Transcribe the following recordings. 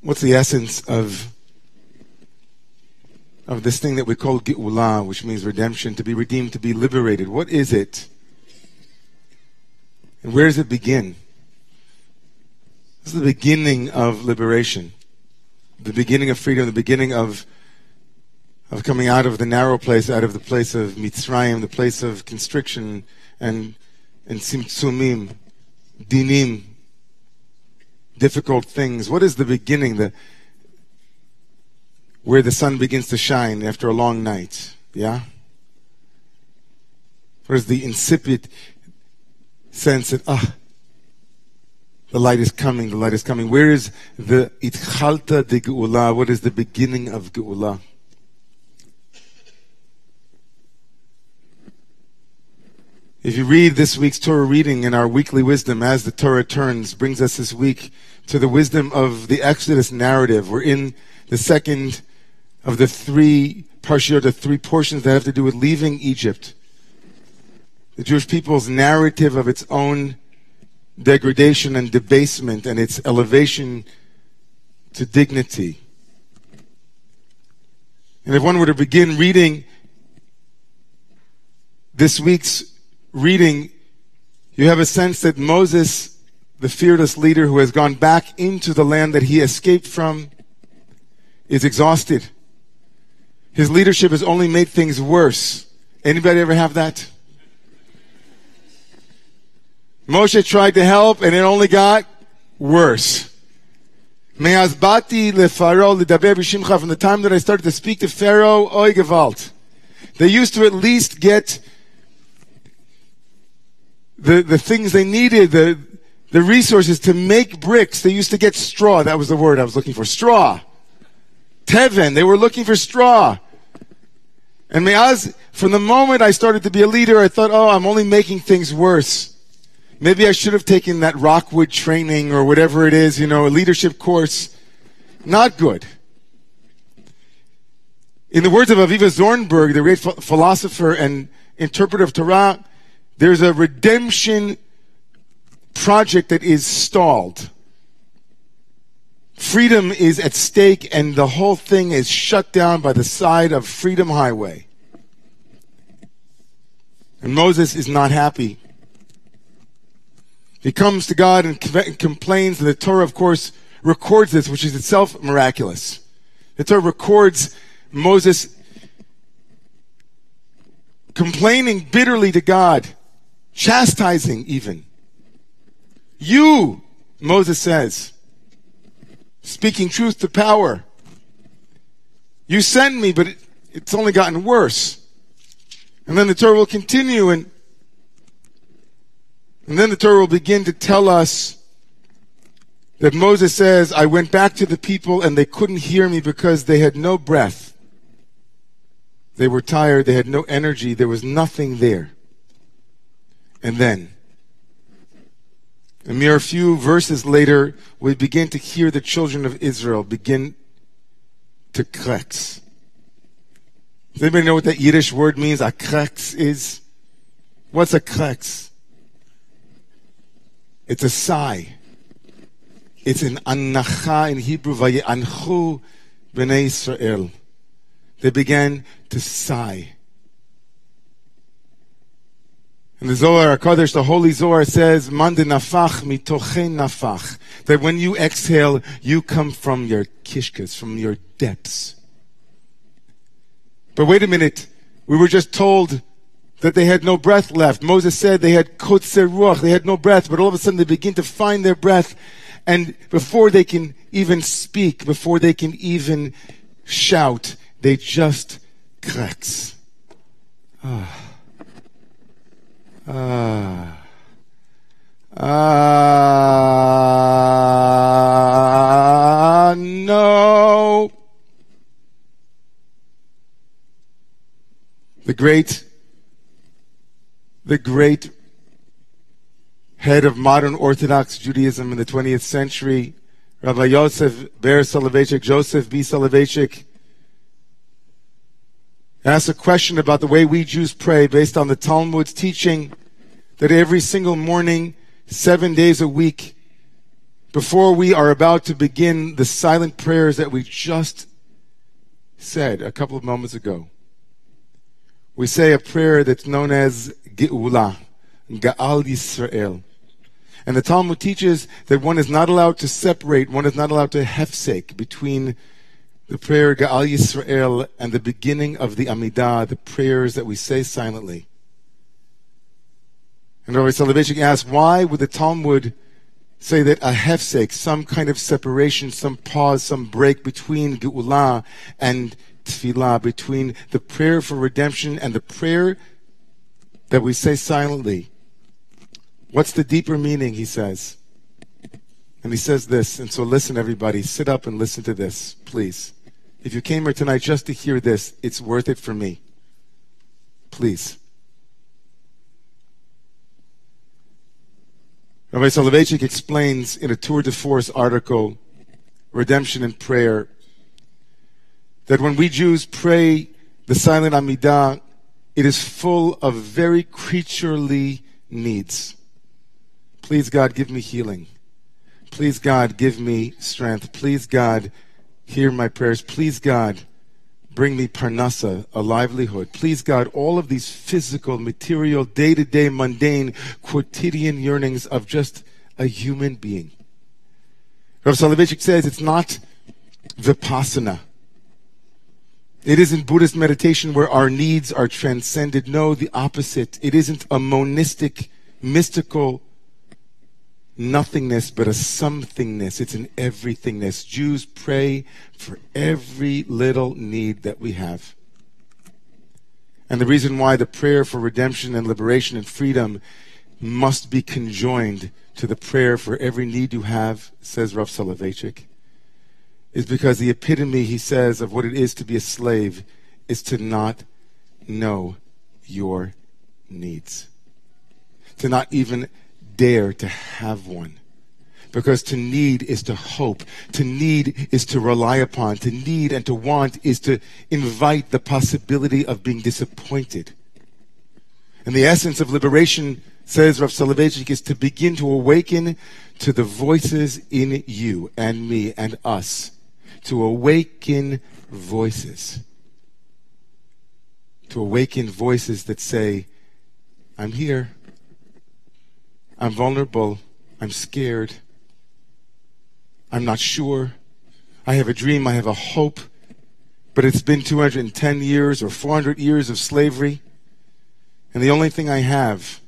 what's the essence of of this thing that we call Geula, which means redemption, to be redeemed, to be liberated. What is it? And where does it begin? This is the beginning of liberation, the beginning of freedom, the beginning of of coming out of the narrow place, out of the place of Mitzrayim, the place of constriction and and simtsumim, dinim, difficult things. What is the beginning? The where the sun begins to shine after a long night. Yeah? What is the insipid sense that, ah, the light is coming, the light is coming. Where is the itchalta de geula? What is the beginning of geula? If you read this week's Torah reading in our weekly wisdom, as the Torah turns, brings us this week to the wisdom of the Exodus narrative. We're in the second of the three parshiot, the three portions that have to do with leaving Egypt. The Jewish people's narrative of its own degradation and debasement and its elevation to dignity. And if one were to begin reading this week's reading, you have a sense that Moses, the fearless leader who has gone back into the land that he escaped from, is exhausted. His leadership has only made things worse. Anybody ever have that? Moshe tried to help and it only got worse. From the time that I started to speak to Pharaoh, oy. They used to at least get the, the things they needed, the, the resources to make bricks. They used to get straw. That was the word I was looking for. Straw. Teven. They were looking for straw. And from the moment I started to be a leader, I thought, oh, I'm only making things worse. Maybe I should have taken that Rockwood training or whatever it is, you know, a leadership course. Not good. In the words of Avivah Zornberg, the great philosopher and interpreter of Torah, there's a redemption project that is stalled. Freedom is at stake and the whole thing is shut down by the side of Freedom Highway. And Moses is not happy. He comes to God and complains, and the Torah, of course, records this, which is itself miraculous. The Torah records Moses complaining bitterly to God chastising even. You, Moses says, speaking truth to power. You send me, but it, it's only gotten worse. And then the Torah will continue and and then the Torah will begin to tell us that Moses says, I went back to the people and they couldn't hear me because they had no breath. They were tired. They had no energy. There was nothing there. And then, a mere few verses later, we begin to hear the children of Israel begin to krex. Does anybody know what that Yiddish word means? A krex is? What's a krex? It's a sigh. It's an anacha in Hebrew, vayeanchu b'nei Israel. They began to sigh. In the Zohar HaKadosh, the Holy Zohar says, Mande nafach mitochen nafach. That when you exhale, you come from your kishkas, from your depths. But wait a minute. We were just told that they had no breath left. Moses said they had kotzer ruach, they had no breath, but all of a sudden they begin to find their breath. And before they can even speak, before they can even shout, they just cracks. Ah. Ah. Ah, no. The great, the great head of modern Orthodox Judaism in the 20th century, Rabbi Yosef Ber Soloveitchik, Joseph B. Soloveitchik, asked a question about the way we Jews pray based on the Talmud's teaching that every single morning, seven days a week, before we are about to begin the silent prayers that we just said a couple of moments ago, we say a prayer that's known as Geula, Ga'al Yisrael. And the Talmud teaches that one is not allowed to separate, one is not allowed to hefsek between the prayer Ga'al Yisrael and the beginning of the Amidah, the prayers that we say silently. And Rabbi Soloveitchik asks, why would the Talmud say that a hefsek, some kind of separation, some pause, some break between Geula and Tefillah, between the prayer for redemption and the prayer that we say silently? What's the deeper meaning, he says? And he says this, and so listen, everybody, sit up and listen to this, please. If you came here tonight just to hear this, it's worth it for me. Please. Rabbi Soloveitchik explains in a Tour de Force article, Redemption and Prayer, that when we Jews pray the silent Amidah, it is full of very creaturely needs. Please, God, give me healing. Please, God, give me strength. Please, God, hear my prayers. Please, God, bring me parnasa, a livelihood. Please, God, all of these physical, material, day to day, mundane, quotidian yearnings of just a human being. Rav Soloveitchik says it's not vipassana. It isn't Buddhist meditation where our needs are transcended. No, the opposite. It isn't a monistic, mystical nothingness, but a somethingness. It's an everythingness. Jews pray for every little need that we have. And the reason why the prayer for redemption and liberation and freedom must be conjoined to the prayer for every need you have, says Rav Soloveitchik, is because the epitome, he says, of what it is to be a slave is to not know your needs. To not even dare to have one. Because to need is to hope. To need is to rely upon. To need and to want is to invite the possibility of being disappointed. And the essence of liberation, says Rav Soloveitchik, is to begin to awaken to the voices in you and me and us. To awaken voices. To awaken voices that say, I'm here. I'm vulnerable. I'm scared. I'm not sure. I have a dream. I have a hope. But it's been 210 years or 400 years of slavery. And the only thing I have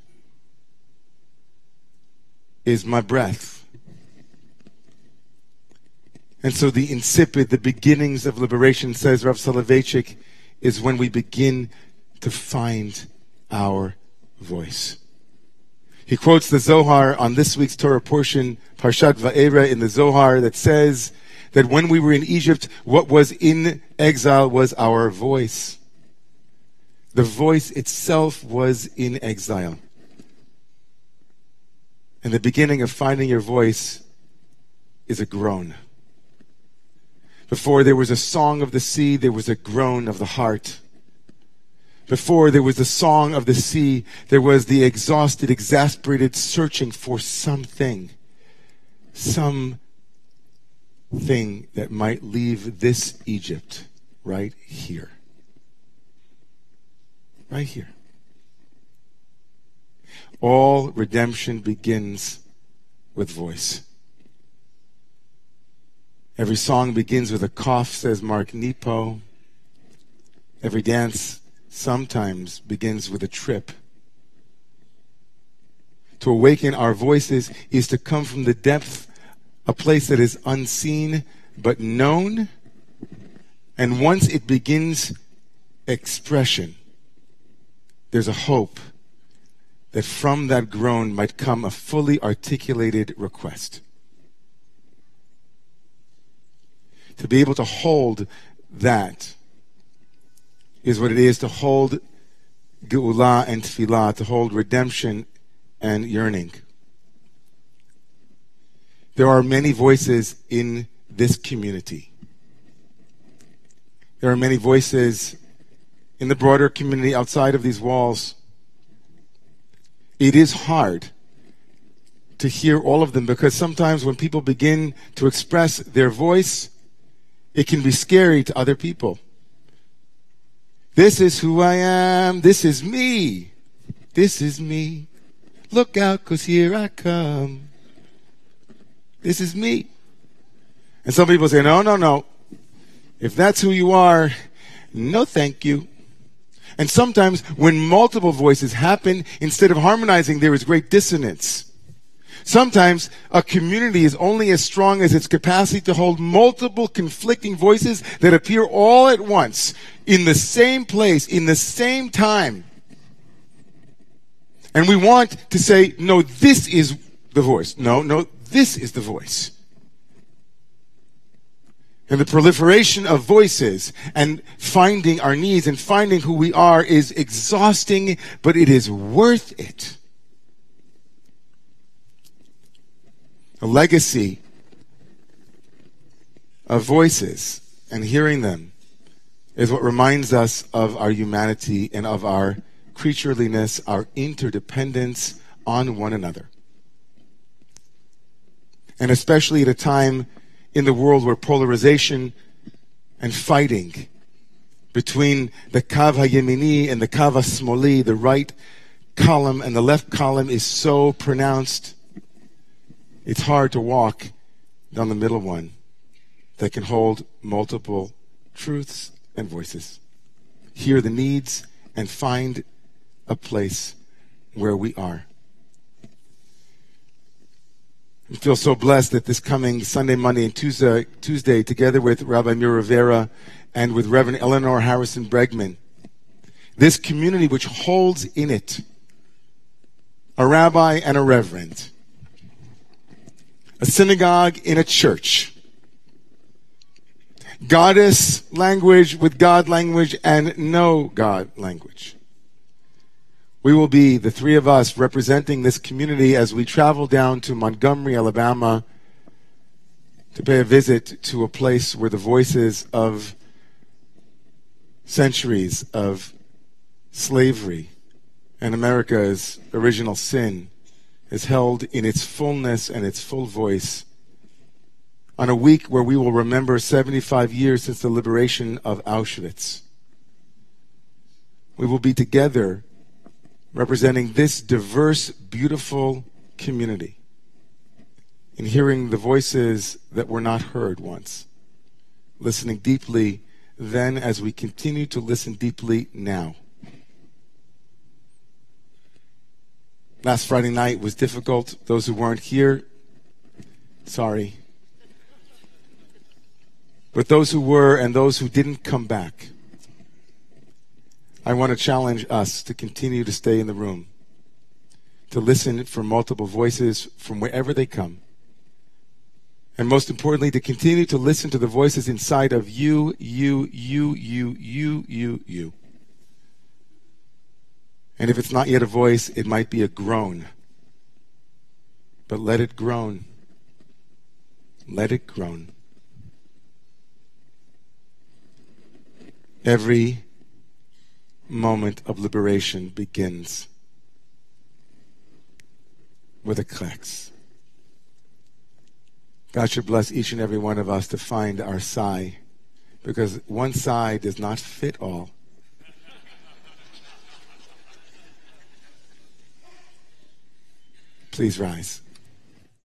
is my breath. And so the insipid, the beginnings of liberation, says Rav Soloveitchik, is when we begin to find our voice. He quotes the Zohar on this week's Torah portion, Parshat Va'era in the Zohar, that says that when we were in Egypt, what was in exile was our voice. The voice itself was in exile. And the beginning of finding your voice is a groan. Before there was a song of the sea, there was a groan of the heart. Before there was the song of the sea, there was the exhausted, exasperated searching for something, some thing that might leave this Egypt right here. Right here. All redemption begins with voice. Every song begins with a cough, says Mark Nepo. Every dance sometimes begins with a trip. To awaken our voices is to come from the depth, a place that is unseen but known. And once it begins expression, there's a hope that from that groan might come a fully articulated request. To be able to hold that is what it is to hold Geulah and Tfilah, to hold redemption and yearning. There are many voices in this community. There are many voices in the broader community outside of these walls. It is hard to hear all of them because sometimes when people begin to express their voice, it can be scary to other people. This is who I am. This is me. This is me. Look out, cause here I come. This is me. And some people say, no, no, no. If that's who you are, no thank you. And sometimes when multiple voices happen, instead of harmonizing, there is great dissonance. Sometimes a community is only as strong as its capacity to hold multiple conflicting voices that appear all at once in the same place, in the same time. And we want to say, no, this is the voice. No, no, this is the voice. And the proliferation of voices and finding our needs and finding who we are is exhausting, but it is worth it. A legacy of voices and hearing them is what reminds us of our humanity and of our creatureliness, our interdependence on one another. And especially at a time in the world where polarization and fighting between the Kav HaYemini and the Kav HaSmoli, the right column and the left column is so pronounced, it's hard to walk down the middle one that can hold multiple truths and voices. Hear the needs and find a place where we are. I feel so blessed that this coming Sunday, Monday, and Tuesday, Tuesday together with Rabbi Mira Rivera and with Reverend Eleanor Harrison Bregman, this community which holds in it a rabbi and a reverend, a synagogue in a church, goddess language with God language and no God language. We will be, the three of us, representing this community as we travel down to Montgomery, Alabama, to pay a visit to a place where the voices of centuries of slavery and America's original sin is held in its fullness and its full voice on a week where we will remember 75 years since the liberation of Auschwitz. We will be together representing this diverse, beautiful community in hearing the voices that were not heard once, listening deeply then as we continue to listen deeply now. Last Friday night was difficult. Those who weren't here, sorry. But those who were and those who didn't come back, I want to challenge us to continue to stay in the room, to listen for multiple voices from wherever they come. And most importantly, to continue to listen to the voices inside of you, you, you, you, you, you, you. And if it's not yet a voice, it might be a groan. But let it groan. Let it groan. Every moment of liberation begins with a klex. God should bless each and every one of us to find our sigh, because one sigh does not fit all. Please rise.